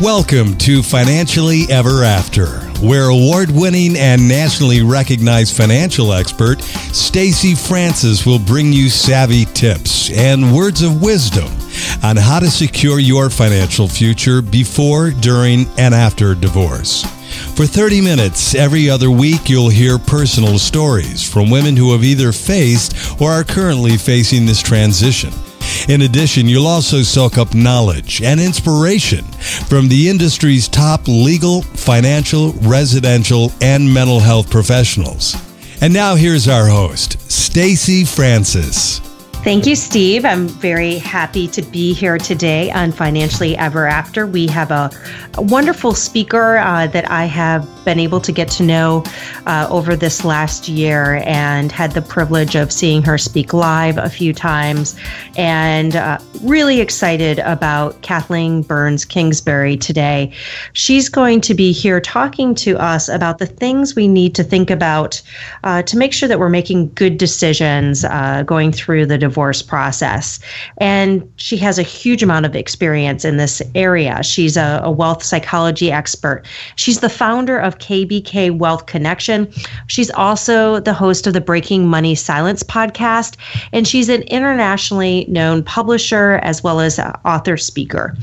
Welcome to Financially Ever After, where award-winning and nationally recognized financial expert Stacy Francis will bring you savvy tips and words of wisdom on how to secure your financial future before, during, and after divorce. For 30 minutes every other week, you'll hear personal stories from women who have either faced or are currently facing this transition. In addition, you'll also soak up knowledge and inspiration from the industry's top legal, financial, residential, and mental health professionals. And now here's our host, Stacy Francis. Thank you, Steve. I'm very happy to be here today on Financially Ever After. We have a, a wonderful speaker uh, that I have been able to get to know uh, over this last year and had the privilege of seeing her speak live a few times. And uh, really excited about Kathleen Burns Kingsbury today. She's going to be here talking to us about the things we need to think about uh, to make sure that we're making good decisions uh, going through the divorce process. And she has a huge amount of experience in this area. She's a, a wealth psychology expert. She's the founder of KBK Wealth Connection. She's also the host of the Breaking Money Silence podcast, and she's an internationally known publisher as well as author speaker.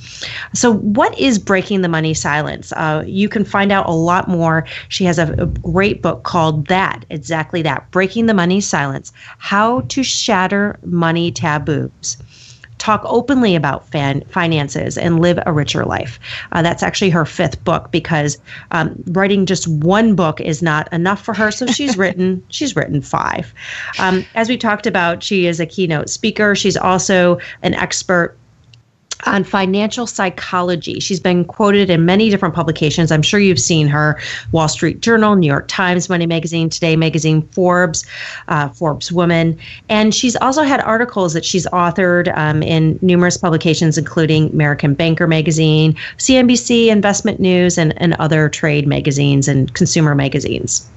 So, what is Breaking the Money Silence? Uh, you can find out a lot more. She has a, a great book called That, exactly that Breaking the Money Silence How to Shatter money taboos talk openly about fan- finances and live a richer life. Uh, that's actually her fifth book because um, writing just one book is not enough for her. So she's written she's written five. Um, as we talked about, she is a keynote speaker. She's also an expert on financial psychology. She's been quoted in many different publications. I'm sure you've seen her Wall Street Journal, New York Times, Money Magazine, Today Magazine, Forbes, uh, Forbes Woman. And she's also had articles that she's authored um, in numerous publications, including American Banker Magazine, CNBC, Investment News, and, and other trade magazines and consumer magazines.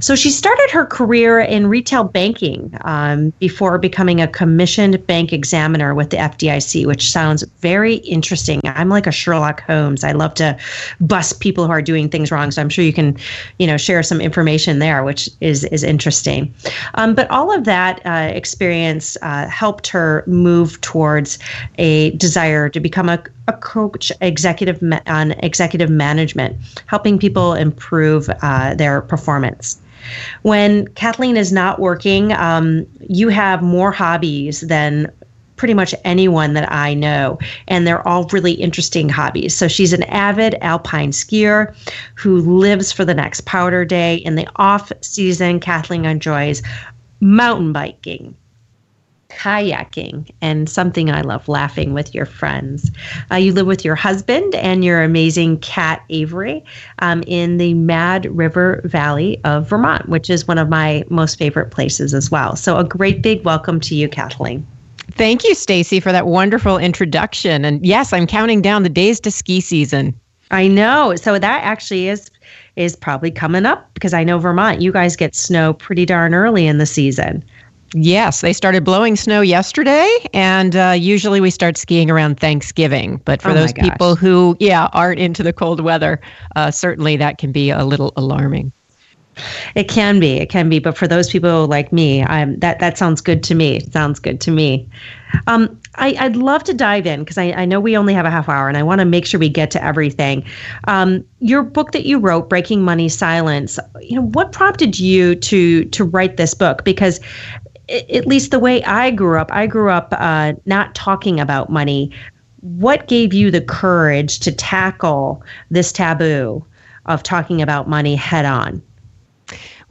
So she started her career in retail banking um, before becoming a commissioned bank examiner with the FDIC, which sounds very interesting. I'm like a Sherlock Holmes. I love to bust people who are doing things wrong. So I'm sure you can, you know, share some information there, which is is interesting. Um, but all of that uh, experience uh, helped her move towards a desire to become a a coach executive ma- on executive management, helping people improve uh, their performance. When Kathleen is not working, um, you have more hobbies than pretty much anyone that I know, and they're all really interesting hobbies. So she's an avid alpine skier who lives for the next powder day. In the off season, Kathleen enjoys mountain biking, kayaking, and something I love laughing with your friends. Uh, you live with your husband and your amazing cat, Avery, um, in the Mad River Valley of Vermont, which is one of my most favorite places as well. So, a great big welcome to you, Kathleen. Thank you, Stacy, for that wonderful introduction. And yes, I'm counting down the days to ski season. I know. So that actually is is probably coming up because I know Vermont, you guys get snow pretty darn early in the season. Yes, they started blowing snow yesterday, and uh, usually we start skiing around Thanksgiving. But for oh those people who, yeah, aren't into the cold weather, uh, certainly that can be a little alarming. It can be, it can be, but for those people like me, I'm that that sounds good to me. It sounds good to me. Um, I, would love to dive in because I, I, know we only have a half hour, and I want to make sure we get to everything. Um, your book that you wrote, "Breaking Money Silence," you know, what prompted you to to write this book? Because at least the way I grew up, I grew up uh, not talking about money. What gave you the courage to tackle this taboo of talking about money head on?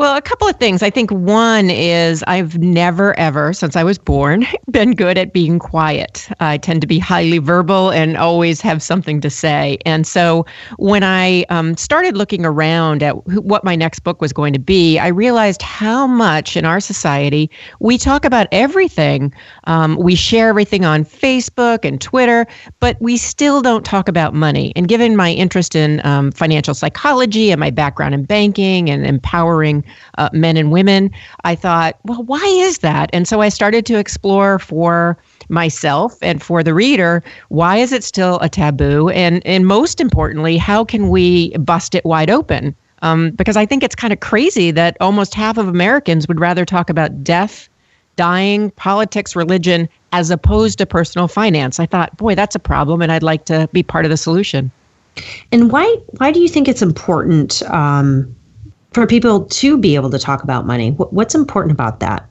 Well, a couple of things. I think one is I've never, ever, since I was born, been good at being quiet. I tend to be highly verbal and always have something to say. And so when I um, started looking around at wh- what my next book was going to be, I realized how much in our society we talk about everything. Um, we share everything on Facebook and Twitter, but we still don't talk about money. And given my interest in um, financial psychology and my background in banking and empowering uh, men and women. I thought, well, why is that? And so I started to explore for myself and for the reader why is it still a taboo and and most importantly how can we bust it wide open um, because i think it's kind of crazy that almost half of americans would rather talk about death dying politics religion as opposed to personal finance i thought boy that's a problem and i'd like to be part of the solution and why why do you think it's important um, for people to be able to talk about money what's important about that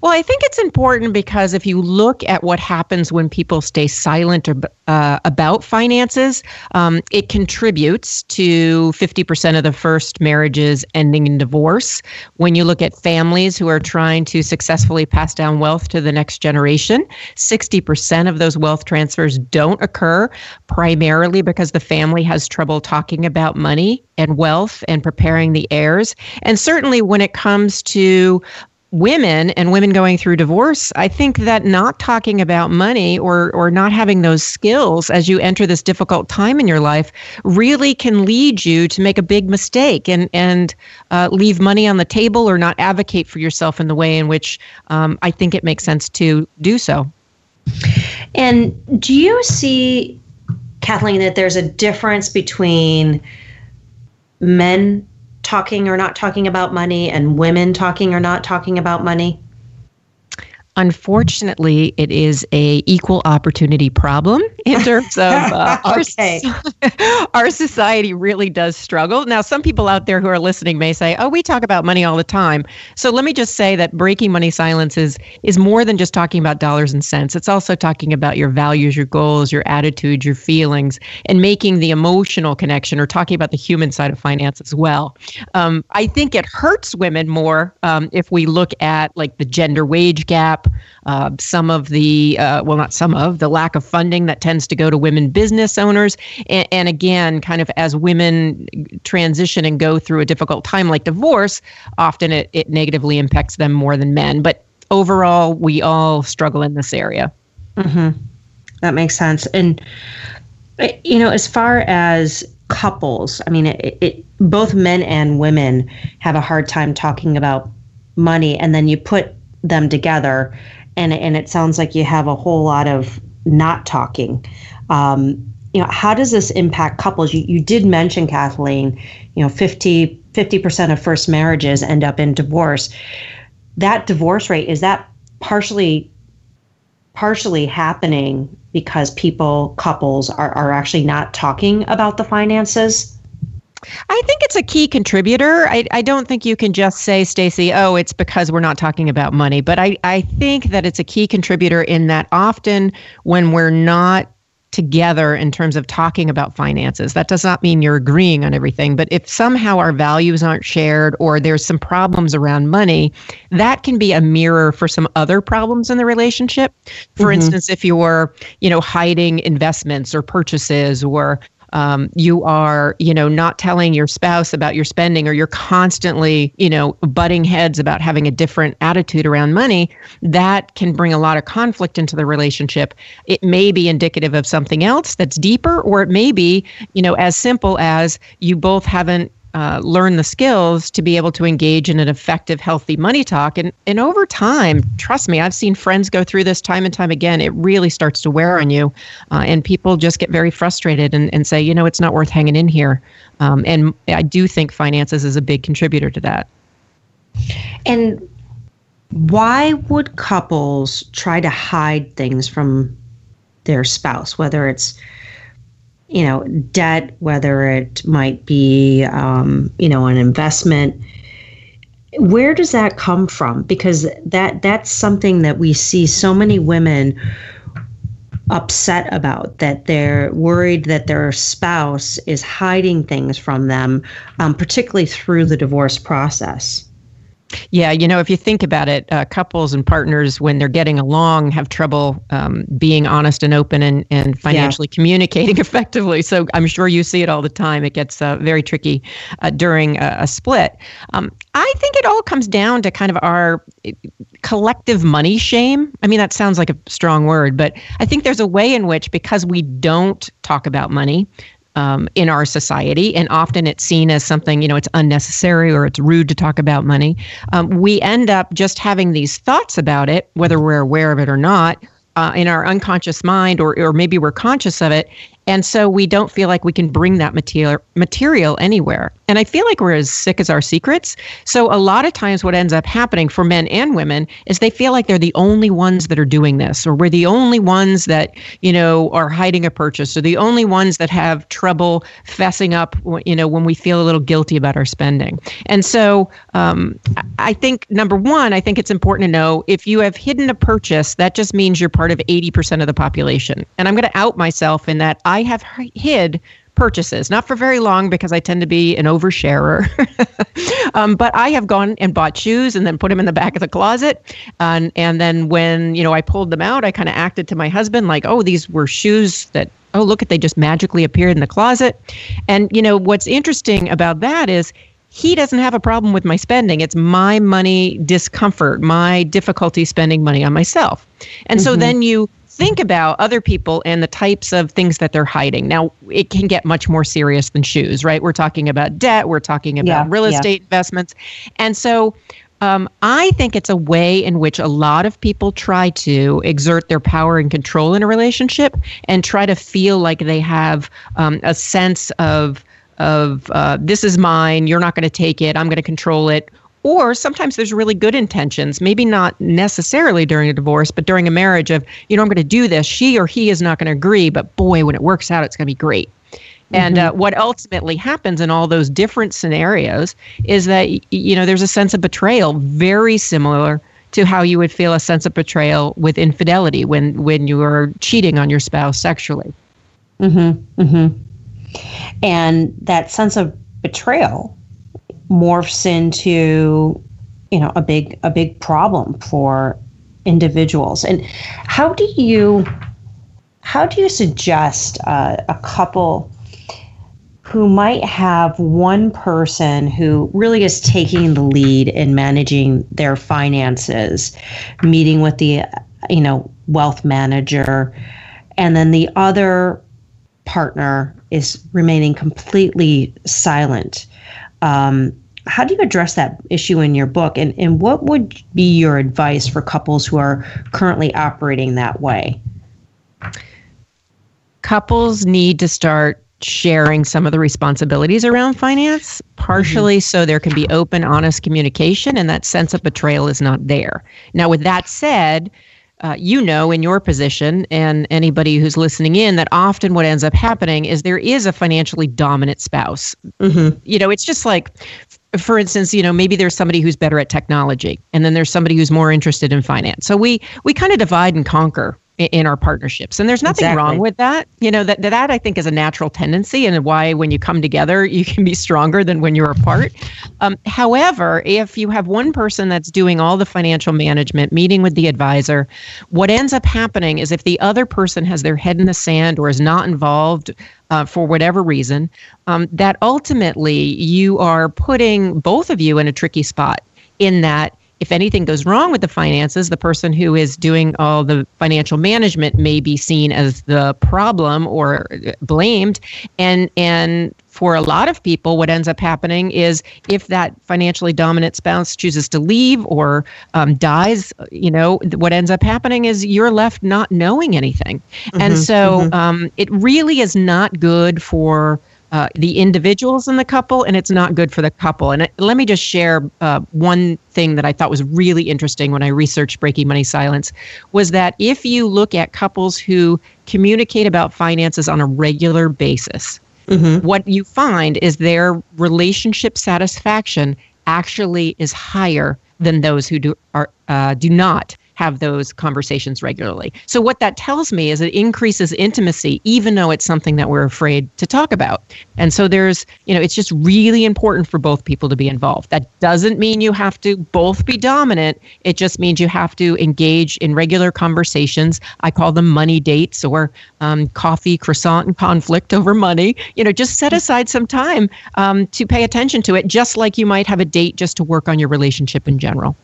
well, I think it's important because if you look at what happens when people stay silent uh, about finances, um, it contributes to 50% of the first marriages ending in divorce. When you look at families who are trying to successfully pass down wealth to the next generation, 60% of those wealth transfers don't occur primarily because the family has trouble talking about money and wealth and preparing the heirs. And certainly when it comes to women and women going through divorce, I think that not talking about money or or not having those skills as you enter this difficult time in your life really can lead you to make a big mistake and and uh, leave money on the table or not advocate for yourself in the way in which um, I think it makes sense to do so. And do you see, Kathleen, that there's a difference between men talking or not talking about money and women talking or not talking about money? Unfortunately, it is a equal opportunity problem in terms of uh, okay. our, our society really does struggle. Now, some people out there who are listening may say, "Oh, we talk about money all the time." So let me just say that breaking money silence is is more than just talking about dollars and cents. It's also talking about your values, your goals, your attitudes, your feelings, and making the emotional connection or talking about the human side of finance as well. Um, I think it hurts women more um, if we look at like the gender wage gap uh, some of the, uh, well, not some of, the lack of funding that tends to go to women business owners. And, and again, kind of as women transition and go through a difficult time like divorce, often it, it negatively impacts them more than men. But overall, we all struggle in this area. Mm-hmm. That makes sense. And, you know, as far as couples, I mean, it, it, both men and women have a hard time talking about money. And then you put them together. And and it sounds like you have a whole lot of not talking. Um, you know how does this impact couples? You, you did mention kathleen you know 50 50% of first marriages end up in divorce. That divorce rate is that partially partially happening because people couples are, are actually not talking about the finances I think it's a key contributor. I, I don't think you can just say, Stacy, oh, it's because we're not talking about money. But I, I think that it's a key contributor in that often when we're not together in terms of talking about finances. That does not mean you're agreeing on everything, but if somehow our values aren't shared or there's some problems around money, that can be a mirror for some other problems in the relationship. For mm-hmm. instance, if you're, you know, hiding investments or purchases or um, you are, you know, not telling your spouse about your spending, or you're constantly, you know, butting heads about having a different attitude around money, that can bring a lot of conflict into the relationship. It may be indicative of something else that's deeper, or it may be, you know, as simple as you both haven't uh, learn the skills to be able to engage in an effective, healthy money talk. And, and over time, trust me, I've seen friends go through this time and time again. It really starts to wear on you. Uh, and people just get very frustrated and, and say, you know, it's not worth hanging in here. Um, and I do think finances is a big contributor to that. And why would couples try to hide things from their spouse, whether it's you know, debt, whether it might be, um, you know, an investment. Where does that come from? Because that that's something that we see so many women upset about that they're worried that their spouse is hiding things from them, um, particularly through the divorce process. Yeah, you know, if you think about it, uh, couples and partners, when they're getting along, have trouble um, being honest and open and, and financially yeah. communicating effectively. So I'm sure you see it all the time. It gets uh, very tricky uh, during a, a split. Um, I think it all comes down to kind of our eh, collective money shame. I mean, that sounds like a strong word, but I think there's a way in which, because we don't talk about money, um, in our society, and often it's seen as something, you know, it's unnecessary or it's rude to talk about money. Um, we end up just having these thoughts about it, whether we're aware of it or not, uh, in our unconscious mind, or, or maybe we're conscious of it, and so we don't feel like we can bring that material material anywhere. And I feel like we're as sick as our secrets. So a lot of times what ends up happening for men and women is they feel like they're the only ones that are doing this or we're the only ones that, you know, are hiding a purchase or the only ones that have trouble fessing up, you know, when we feel a little guilty about our spending. And so um, I think number one, I think it's important to know if you have hidden a purchase, that just means you're part of 80% of the population. And I'm going to out myself in that I I have hid purchases, not for very long because I tend to be an oversharer. um, but I have gone and bought shoes and then put them in the back of the closet. And, and then when, you know, I pulled them out, I kind of acted to my husband like, oh, these were shoes that, oh, look at, they just magically appeared in the closet. And, you know, what's interesting about that is he doesn't have a problem with my spending. It's my money discomfort, my difficulty spending money on myself. And mm-hmm. so then you think about other people and the types of things that they're hiding. Now, it can get much more serious than shoes, right? We're talking about debt, we're talking about yeah, real estate yeah. investments. And so um, I think it's a way in which a lot of people try to exert their power and control in a relationship and try to feel like they have um, a sense of of uh, this is mine, you're not going to take it, I'm going to control it, or sometimes there's really good intentions, maybe not necessarily during a divorce, but during a marriage of, you know, I'm going to do this. She or he is not going to agree, but boy, when it works out, it's going to be great. Mm-hmm. And uh, what ultimately happens in all those different scenarios is that, you know, there's a sense of betrayal very similar to how you would feel a sense of betrayal with infidelity when, when you are cheating on your spouse sexually. Mm-hmm. Mm-hmm. And that sense of betrayal morphs into you know a big a big problem for individuals. And how do you how do you suggest uh, a couple who might have one person who really is taking the lead in managing their finances meeting with the you know wealth manager and then the other partner is remaining completely silent um, how do you address that issue in your book? And, and what would be your advice for couples who are currently operating that way? Couples need to start sharing some of the responsibilities around finance, partially mm-hmm. so there can be open, honest communication, and that sense of betrayal is not there. Now, with that said, uh, you know in your position and anybody who's listening in that often what ends up happening is there is a financially dominant spouse. Mm-hmm. You know, it's just like, for instance, you know, maybe there's somebody who's better at technology, and then there's somebody who's more interested in finance. So we we kind of divide and conquer in our partnerships. And there's nothing exactly. wrong with that. You know that that i think is a natural tendency and why when you come together you can be stronger than when you're apart. Um, however if you have one person that's doing all the financial management meeting with the advisor what ends up happening is if the other person has their head in the sand or is not involved uh, for whatever reason um, that ultimately you are putting both of you in a tricky spot in that if anything goes wrong with the finances, the person who is doing all the financial management may be seen as the problem or blamed. And and for a lot of people, what ends up happening is if that financially dominant spouse chooses to leave or um, dies, you know, what ends up happening is you're left not knowing anything. Mm-hmm, and so mm-hmm. um, it really is not good for uh, the individuals in the couple, and it's not good for the couple. And let me just share uh, one thing that I thought was really interesting when I researched Breaking Money Silence was that if you look at couples who communicate about finances on a regular basis, mm-hmm. what you find is their relationship satisfaction actually is higher than those who do are uh, do not have those conversations regularly. So what that tells me is it increases intimacy, even though it's something that we're afraid to talk about. And so there's, you know, it's just really important for both people to be involved. That doesn't mean you have to both be dominant. It just means you have to engage in regular conversations. I call them money dates or um, coffee, croissant, and conflict over money. You know, just set aside some time um, to pay attention to it, just like you might have a date just to work on your relationship in general.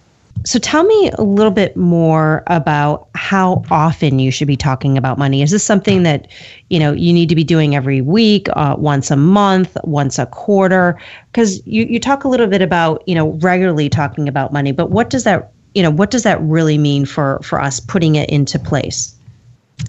So tell me a little bit more about how often you should be talking about money. Is this something that you know you need to be doing every week, uh, once a month, once a quarter? Because you you talk a little bit about you know regularly talking about money, but what does that you know what does that really mean for for us putting it into place?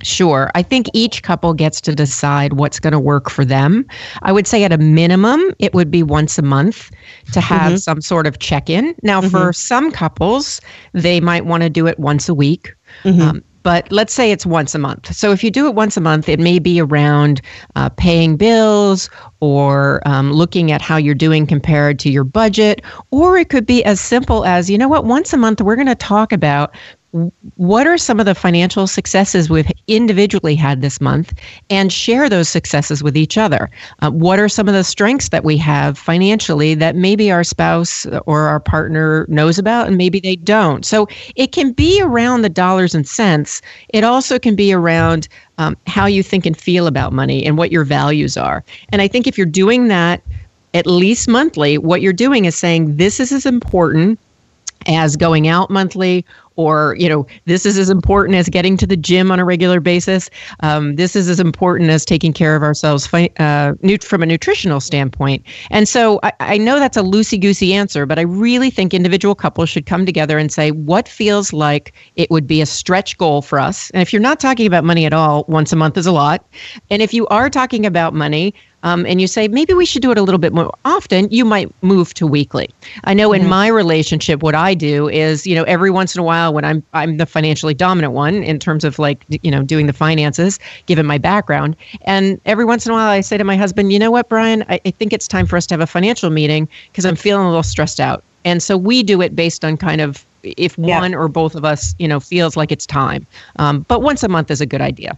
Sure. I think each couple gets to decide what's going to work for them. I would say at a minimum, it would be once a month to have mm-hmm. some sort of check in. Now, mm-hmm. for some couples, they might want to do it once a week. Mm-hmm. Um, but let's say it's once a month. So if you do it once a month, it may be around uh, paying bills or um, looking at how you're doing compared to your budget, or it could be as simple as, you know what, once a month, we're going to talk about what are some of the financial successes we've individually had this month and share those successes with each other? Uh, what are some of the strengths that we have financially that maybe our spouse or our partner knows about and maybe they don't? So it can be around the dollars and cents. It also can be around um, how you think and feel about money and what your values are. And i think if you're doing that at least monthly what you're doing is saying this is as important as going out monthly or you know this is as important as getting to the gym on a regular basis. Um, this is as important as taking care of ourselves uh, from a nutritional standpoint. And so I, I know that's a loosey goosey answer but i really think individual couples should come together and say what feels like it would be a stretch goal for us? And if you're not talking about money at all once a month is a lot. And if you are talking about money um, and you say maybe we should do it a little bit more often, you might move to weekly. I know mm-hmm. in my relationship, what I do is, you know, every once in a while when I'm I'm the financially dominant one in terms of like you know doing the finances, given my background, and every once in a while I say to my husband, you know what, Brian, I, I think it's time for us to have a financial meeting because I'm feeling a little stressed out. And so we do it based on kind of if yeah. one or both of us, you know, feels like it's time. Um, but once a month is a good idea.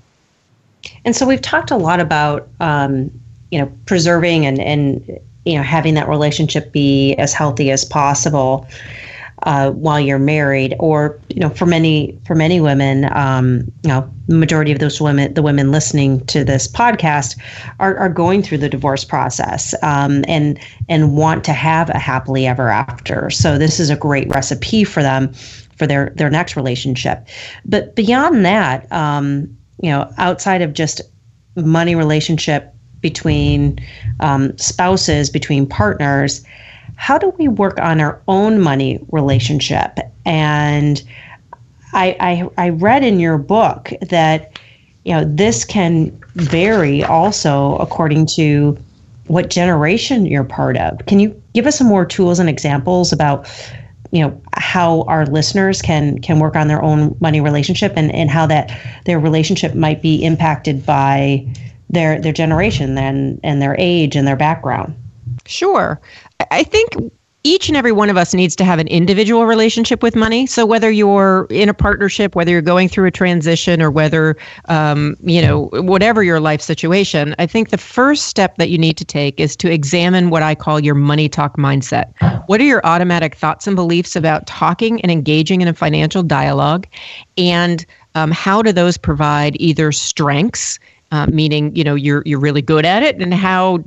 And so we've talked a lot about um, you know preserving and and you know having that relationship be as healthy as possible uh, while you're married or you know for many for many women um, you know the majority of those women the women listening to this podcast are, are going through the divorce process um, and and want to have a happily ever after. So this is a great recipe for them for their their next relationship. But beyond that um, you know outside of just money relationship between um, spouses, between partners. How do we work on our own money relationship? And I, I, I read in your book that you know this can vary also according to what generation you're part of. Can you give us some more tools and examples about you know how our listeners can can work on their own money relationship and, and how that their relationship might be impacted by their their generation and and their age and their background. Sure. I think each and every one of us needs to have an individual relationship with money. So whether you're in a partnership, whether you're going through a transition, or whether um, you know whatever your life situation, I think the first step that you need to take is to examine what I call your money talk mindset. What are your automatic thoughts and beliefs about talking and engaging in a financial dialogue, and um, how do those provide either strengths uh, meaning you know you're you're really good at it and how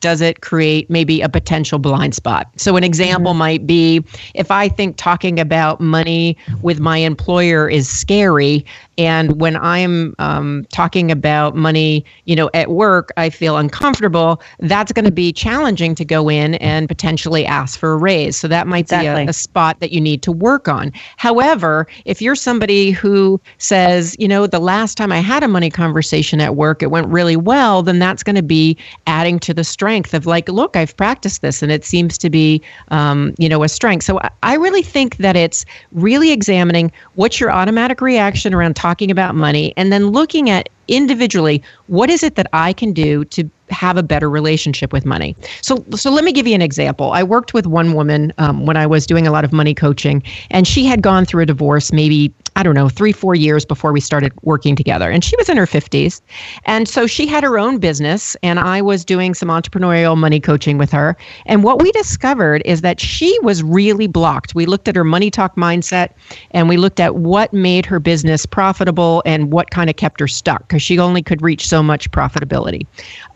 does it create maybe a potential blind spot so an example mm-hmm. might be if i think talking about money with my employer is scary and when I'm um, talking about money, you know, at work, I feel uncomfortable. That's going to be challenging to go in and potentially ask for a raise. So that might exactly. be a, a spot that you need to work on. However, if you're somebody who says, you know, the last time I had a money conversation at work, it went really well, then that's going to be adding to the strength of like, look, I've practiced this and it seems to be, um, you know, a strength. So I really think that it's really examining what's your automatic reaction around talking talking about money and then looking at individually what is it that I can do to have a better relationship with money. So, so let me give you an example. I worked with one woman um, when I was doing a lot of money coaching, and she had gone through a divorce maybe I don't know, three, four years before we started working together. And she was in her 50s. And so she had her own business, and I was doing some entrepreneurial money coaching with her. And what we discovered is that she was really blocked. We looked at her money talk mindset and we looked at what made her business profitable and what kind of kept her stuck because she only could reach so much profitability.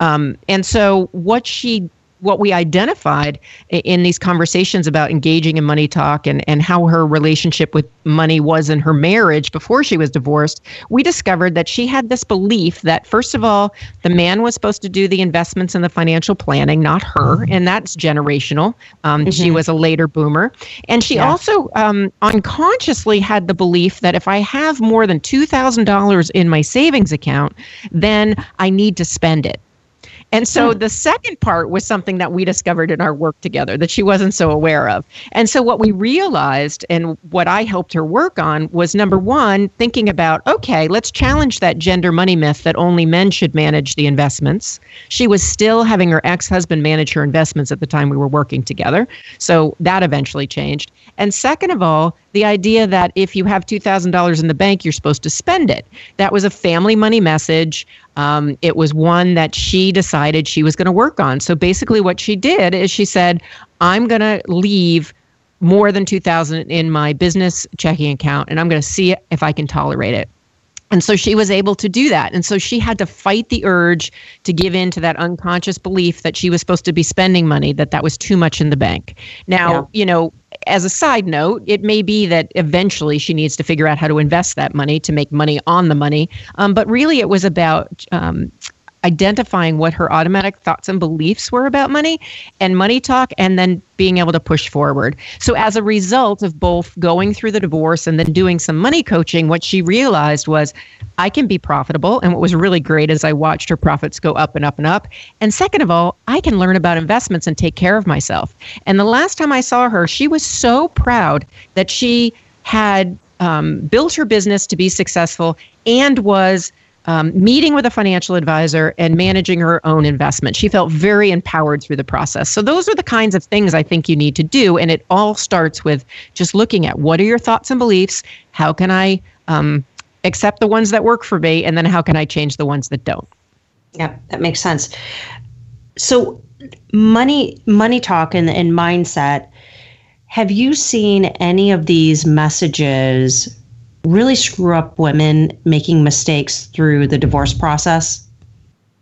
Um, and so what she what we identified in these conversations about engaging in money talk and, and how her relationship with money was in her marriage before she was divorced, we discovered that she had this belief that, first of all, the man was supposed to do the investments and the financial planning, not her. And that's generational. Um, mm-hmm. She was a later boomer. And she yeah. also um, unconsciously had the belief that if I have more than $2,000 in my savings account, then I need to spend it. And so hmm. the second part was something that we discovered in our work together that she wasn't so aware of. And so what we realized and what I helped her work on was number one, thinking about, okay, let's challenge that gender money myth that only men should manage the investments. She was still having her ex husband manage her investments at the time we were working together. So that eventually changed. And second of all, the idea that if you have $2,000 in the bank, you're supposed to spend it. That was a family money message. Um, it was one that she decided she was going to work on. So basically, what she did is she said, I'm going to leave more than 2000 in my business checking account and I'm going to see if I can tolerate it. And so she was able to do that. And so she had to fight the urge to give in to that unconscious belief that she was supposed to be spending money, that that was too much in the bank. Now, yeah. you know, as a side note, it may be that eventually she needs to figure out how to invest that money to make money on the money. Um, but really, it was about um, identifying what her automatic thoughts and beliefs were about money and money talk, and then being able to push forward. So, as a result of both going through the divorce and then doing some money coaching, what she realized was I can be profitable. And what was really great is I watched her profits go up and up and up. And second of all, I can learn about investments and take care of myself. And the last time I saw her, she was so proud that she had um, built her business to be successful and was um, meeting with a financial advisor and managing her own investment. She felt very empowered through the process. So, those are the kinds of things I think you need to do. And it all starts with just looking at what are your thoughts and beliefs? How can I um, accept the ones that work for me? And then how can I change the ones that don't? Yeah, that makes sense. So, money, money talk and, and mindset. Have you seen any of these messages really screw up women making mistakes through the divorce process?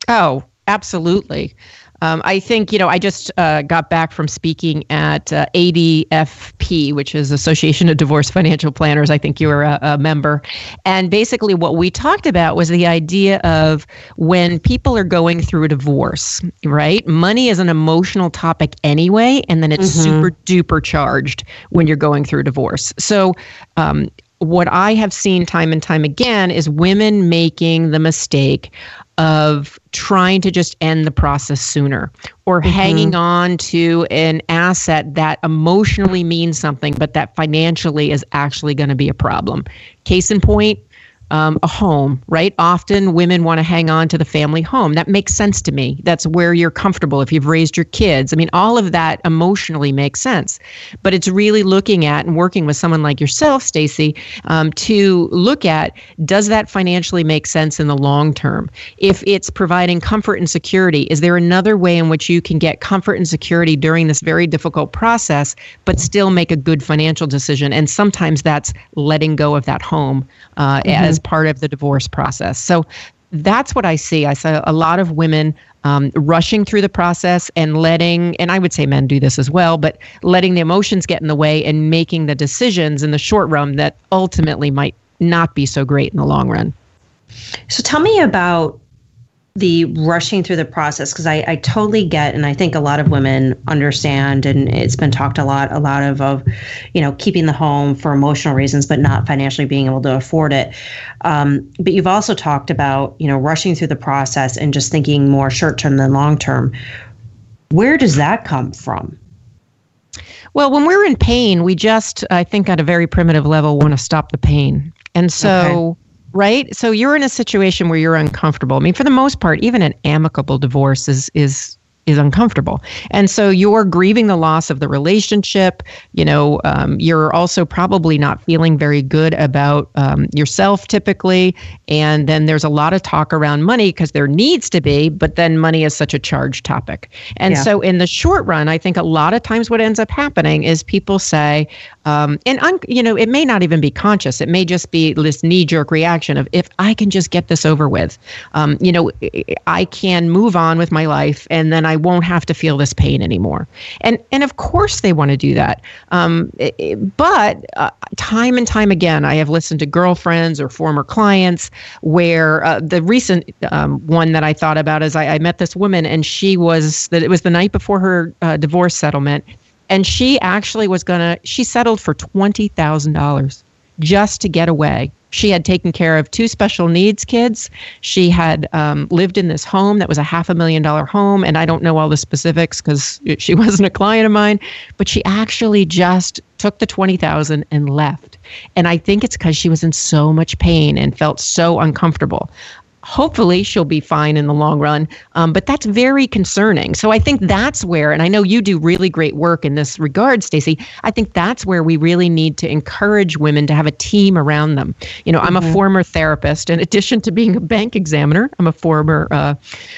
Oh, absolutely. Um, I think, you know, I just uh, got back from speaking at uh, ADFP, which is Association of Divorce Financial Planners. I think you were a, a, member. And basically, what we talked about was the idea of when people are going through a divorce, right? Money is an emotional topic anyway, and then it's mm-hmm. super duper charged when you're going through a divorce. So, um, what I have seen time and time again is women making the mistake of trying to just end the process sooner or mm-hmm. hanging on to an asset that emotionally means something, but that financially is actually going to be a problem. Case in point, um, a home, right? Often women want to hang on to the family home. That makes sense to me. That's where you're comfortable if you've raised your kids. I mean, all of that emotionally makes sense. But it's really looking at and working with someone like yourself, Stacy, um, to look at does that financially make sense in the long term? If it's providing comfort and security, is there another way in which you can get comfort and security during this very difficult process, but still make a good financial decision? And sometimes that's letting go of that home uh, mm-hmm. as part of the divorce process. So that's what I see. I saw a lot of women um, rushing through the process and letting, and I would say men do this as well, but letting the emotions get in the way and making the decisions in the short run that ultimately might not be so great in the long run. So tell me about the rushing through the process because I, I totally get and I think a lot of women understand and it's been talked a lot a lot of of you know keeping the home for emotional reasons but not financially being able to afford it. Um, but you've also talked about you know rushing through the process and just thinking more short term than long term where does that come from? Well when we're in pain we just I think at a very primitive level want to stop the pain. And so okay right? So you're in a situation where you're uncomfortable. I mean, for the most part, even an amicable divorce is is is uncomfortable. And so you're grieving the loss of the relationship. You know, um, you're also probably not feeling very good about um, yourself typically. And then there's a lot of talk around money because there needs to be, but then money is such a charged topic. And yeah. so in the short run, I think a lot of times what ends up happening is people say, Um, and un- you know, it may not even be conscious. It may just be this knee-jerk reaction of if I can just get this over with, um, you know, I can move on with my life, and then I won't have to feel this pain anymore. And and of course they want to do that. Um, it, but uh, time and time again, I have listened to girlfriends or former clients where uh, the recent um, one that I thought about is I, I, met this woman, and she was that it was the night before her uh, divorce settlement and she actually was going to she settled for $20,000 just to get away. She had taken care of two special needs kids. She had um, lived in this home that was a half a million dollar home. And I don't know all the specifics because she wasn't a client of mine, but she actually just took the 20,000 and left. And I think it's because she was in so much pain and felt so uncomfortable hopefully she'll be fine in the long run. Um, but that's very concerning. So I think that's where, and I know you do really great work in this regard, Stacy. I think that's where we really need to encourage women to have a team around them. You know, mm-hmm. I'm a mm-hmm. former therapist. In addition to being a bank examiner, I'm a former uh,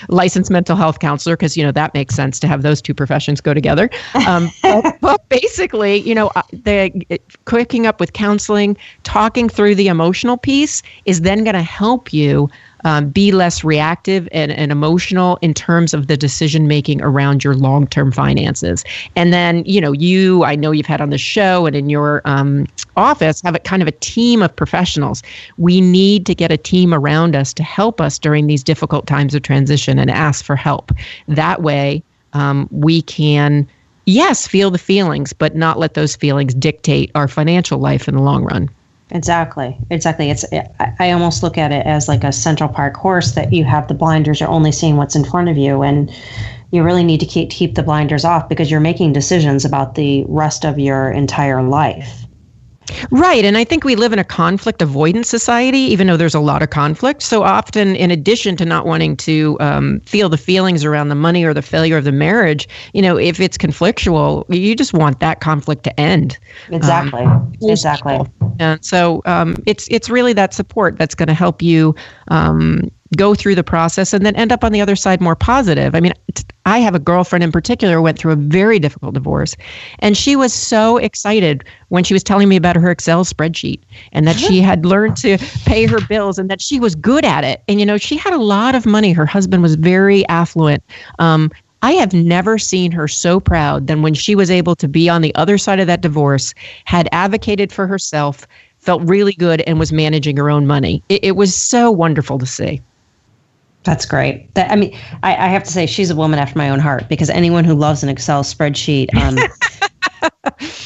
licensed mental health counselor because, you know, that makes sense to have those two professions go together. Um, but, but, basically, you know, uh, the cooking up with counseling, talking through the emotional piece is then going to help you um, be less reactive and, and emotional in terms of the decision making around your long term finances. And then, you know, you, I know you've had on the show and in your um, office, have a kind of a team of professionals. We need to get a team around us to help us during these difficult times of transition and ask for help. That way, um, we can yes, feel the feelings, but not let those feelings dictate our financial life in the long run. Exactly. Exactly. It's I almost look at it as like a Central Park horse that you have the blinders, you're only seeing what's in front of you and you really need to keep keep the blinders off because you're making decisions about the rest of your entire life. Right. And I think we live in a conflict avoidance society, even though there's a lot of conflict. So often, in addition to not wanting to um, feel the feelings around the money or the failure of the marriage, you know, if it's conflictual, you just want that conflict to end. Exactly. Um, exactly. And so um, it's it's really that support that's going to help you um, go through the process and then end up on the other side more positive. I mean, I have a girlfriend in particular went through a very difficult divorce, and she was so excited when she was telling me about her Excel spreadsheet and that she had learned to pay her bills and that she was good at it. And you know, she had a lot of money. Her husband was very affluent. Um, I have never seen her so proud than when she was able to be on the other side of that divorce, had advocated for herself, felt really good, and was managing her own money. It, it was so wonderful to see. That's great. That, I mean, I, I, have to say she's a woman after my own heart because anyone who loves an Excel spreadsheet, um,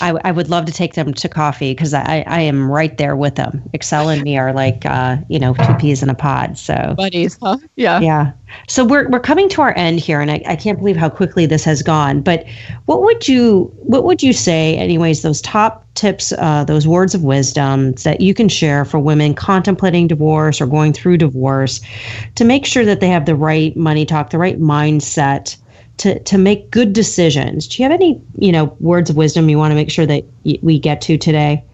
I, I, would love to take them to coffee because I, I am right there with them. Excel and me are like, uh, you know, two peas in a pod. So buddies, huh? Yeah. Yeah. So we're, we're coming to our end here and I, I can't believe how quickly this has gone, but what would you, what would you say anyways, those top tips, uh, those words of wisdom that you can share for women contemplating divorce or going through divorce to make sure that they have the right money talk, the right mindset to, to make good decisions. Do you have any, you know, words of wisdom you want to make sure that we get to today?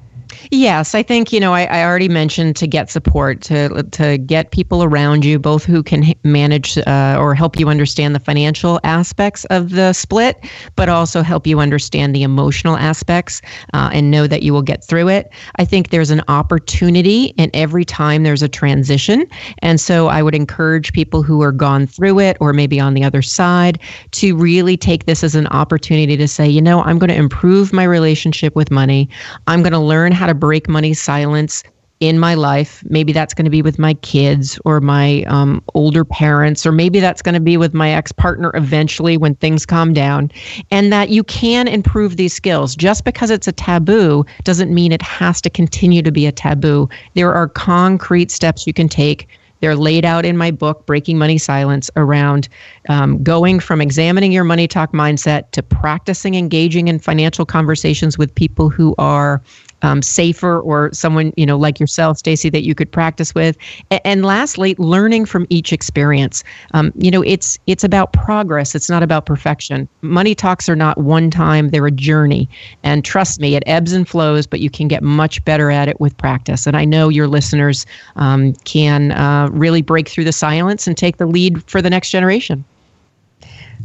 Yes, I think you know I, I, already mentioned to get support to to get people around you, both who can manage uh, or help you understand the financial aspects of the split, but also help you understand the emotional aspects uh, and know that you will get through it. I think there's an opportunity in every time there's a transition, and so I would encourage people who are gone through it or maybe on the other side to really take this as an opportunity to say, you know, I'm going to improve my relationship with money. I'm going to learn how to break money silence in my life. Maybe that's going to be with my kids or my um, older parents, or maybe that's going to be with my ex partner eventually when things calm down. And that you can improve these skills. Just because it's a taboo doesn't mean it has to continue to be a taboo. There are concrete steps you can take they're laid out in my book, Breaking Money Silence, around um, going from examining your money talk mindset to practicing engaging in financial conversations with people who are um, safer or someone you know like yourself stacy that you could practice with. And, lastly learning from each experience. Um, you know it's it's about progress. It's not about perfection. Money talks are not one time. They're a journey. And trust me it ebbs and flows but you can get much better at it with practice. And i know your listeners um, can uh, really break through the silence and take the lead for the next generation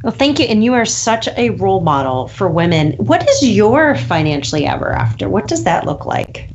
Well, thank you. And you are such a role model for women. What is your financially ever after? What does that look like?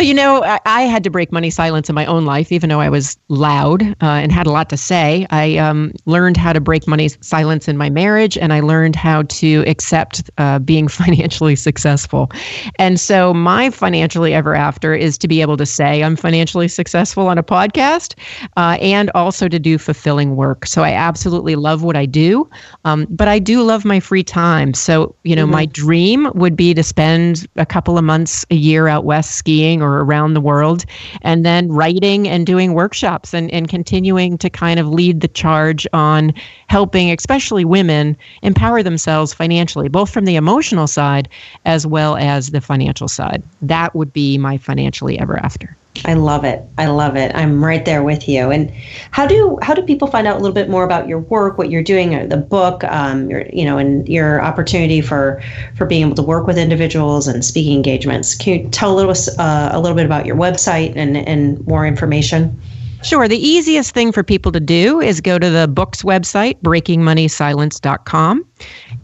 Well, you know, I, I, had to break money silence in my own life, even though I was loud uh, and had a lot to say. I um, learned how to break money silence in my marriage, and I learned how to accept uh, being financially successful. And so, my financially ever after is to be able to say I'm financially successful on a podcast uh, and also to do fulfilling work. So, I absolutely love what I do, um, but I do love my free time. So, you know, mm-hmm. my dream would be to spend a couple of months a year out west skiing or or around the world, and then writing and doing workshops and, and continuing to kind of lead the charge on helping, especially women, empower themselves financially, both from the emotional side as well as the financial side. That would be my financially ever after. I love it. I love it. I'm right there with you. And how do how do people find out a little bit more about your work, what you're doing, the book, um, your you know, and your opportunity for for being able to work with individuals and speaking engagements? Can you tell a little uh, a little bit about your website and and more information? Sure. The easiest thing for people to do is go to the book's website, breakingmoneysilence.com,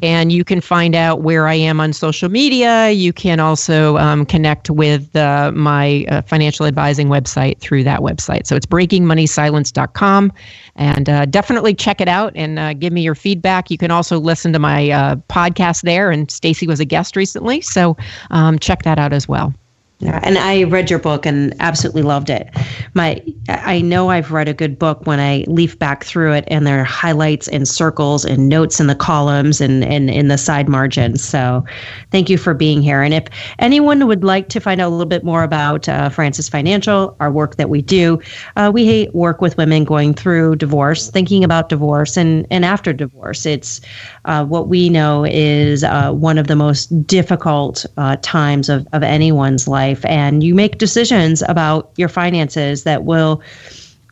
and you can find out where I am on social media. You can also um, connect with uh, my uh, financial advising website through that website. So it's breakingmoneysilence.com, and uh, definitely check it out and uh, give me your feedback. You can also listen to my uh, podcast there, and Stacy was a guest recently, so um, check that out as well. Yeah, and I read your book and absolutely loved it. My, I know I've read a good book when I leaf back through it, and there are highlights and circles and notes in the columns and, and in the side margins. So, thank you for being here. And if anyone would like to find out a little bit more about uh, Francis Financial, our work that we do, uh, we work with women going through divorce, thinking about divorce, and and after divorce. It's uh, what we know is uh, one of the most difficult uh, times of of anyone's life life and you make decisions about your finances that will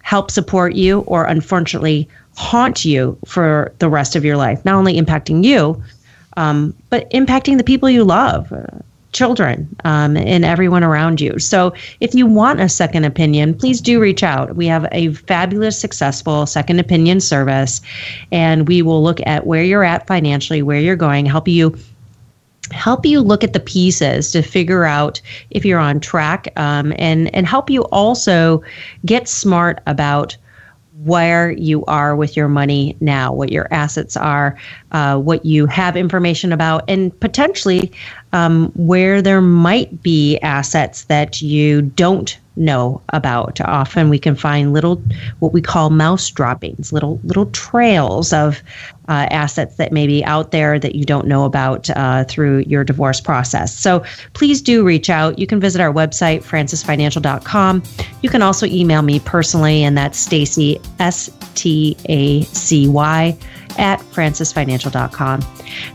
help support you or unfortunately haunt you for the rest of your life, not only impacting you, um, but impacting the people you love. Uh, children um, and everyone around you. So, if you want a second opinion, please do reach out. We have a fabulous, successful second opinion service, and we will look at where you're at financially, where you're going, help you help you look at the pieces to figure out if you're on track um, and and help you also get smart about where you are with your money now, what your assets are, uh, what you have information about, and potentially um, where there might be assets that you don't know about. Often we can find little, what we call mouse droppings, little little trails of uh, assets that may be out there that you don't know about uh, through your divorce process. So please do reach out. You can visit our website, francisfinancial.com. You can also email me personally, and that's Stacy S T A C Y at francisfinancial.com.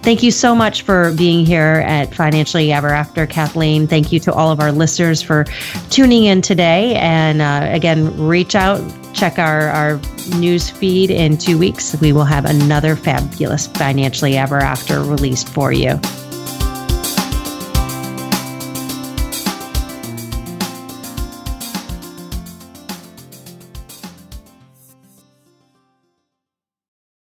Thank you so much for being here at Financially Ever After, Kathleen. Thank you to all of our listeners for tuning in today. And uh, again, reach out, check our, our news feed in two weeks. We will have another fabulous Financially Ever After released for you.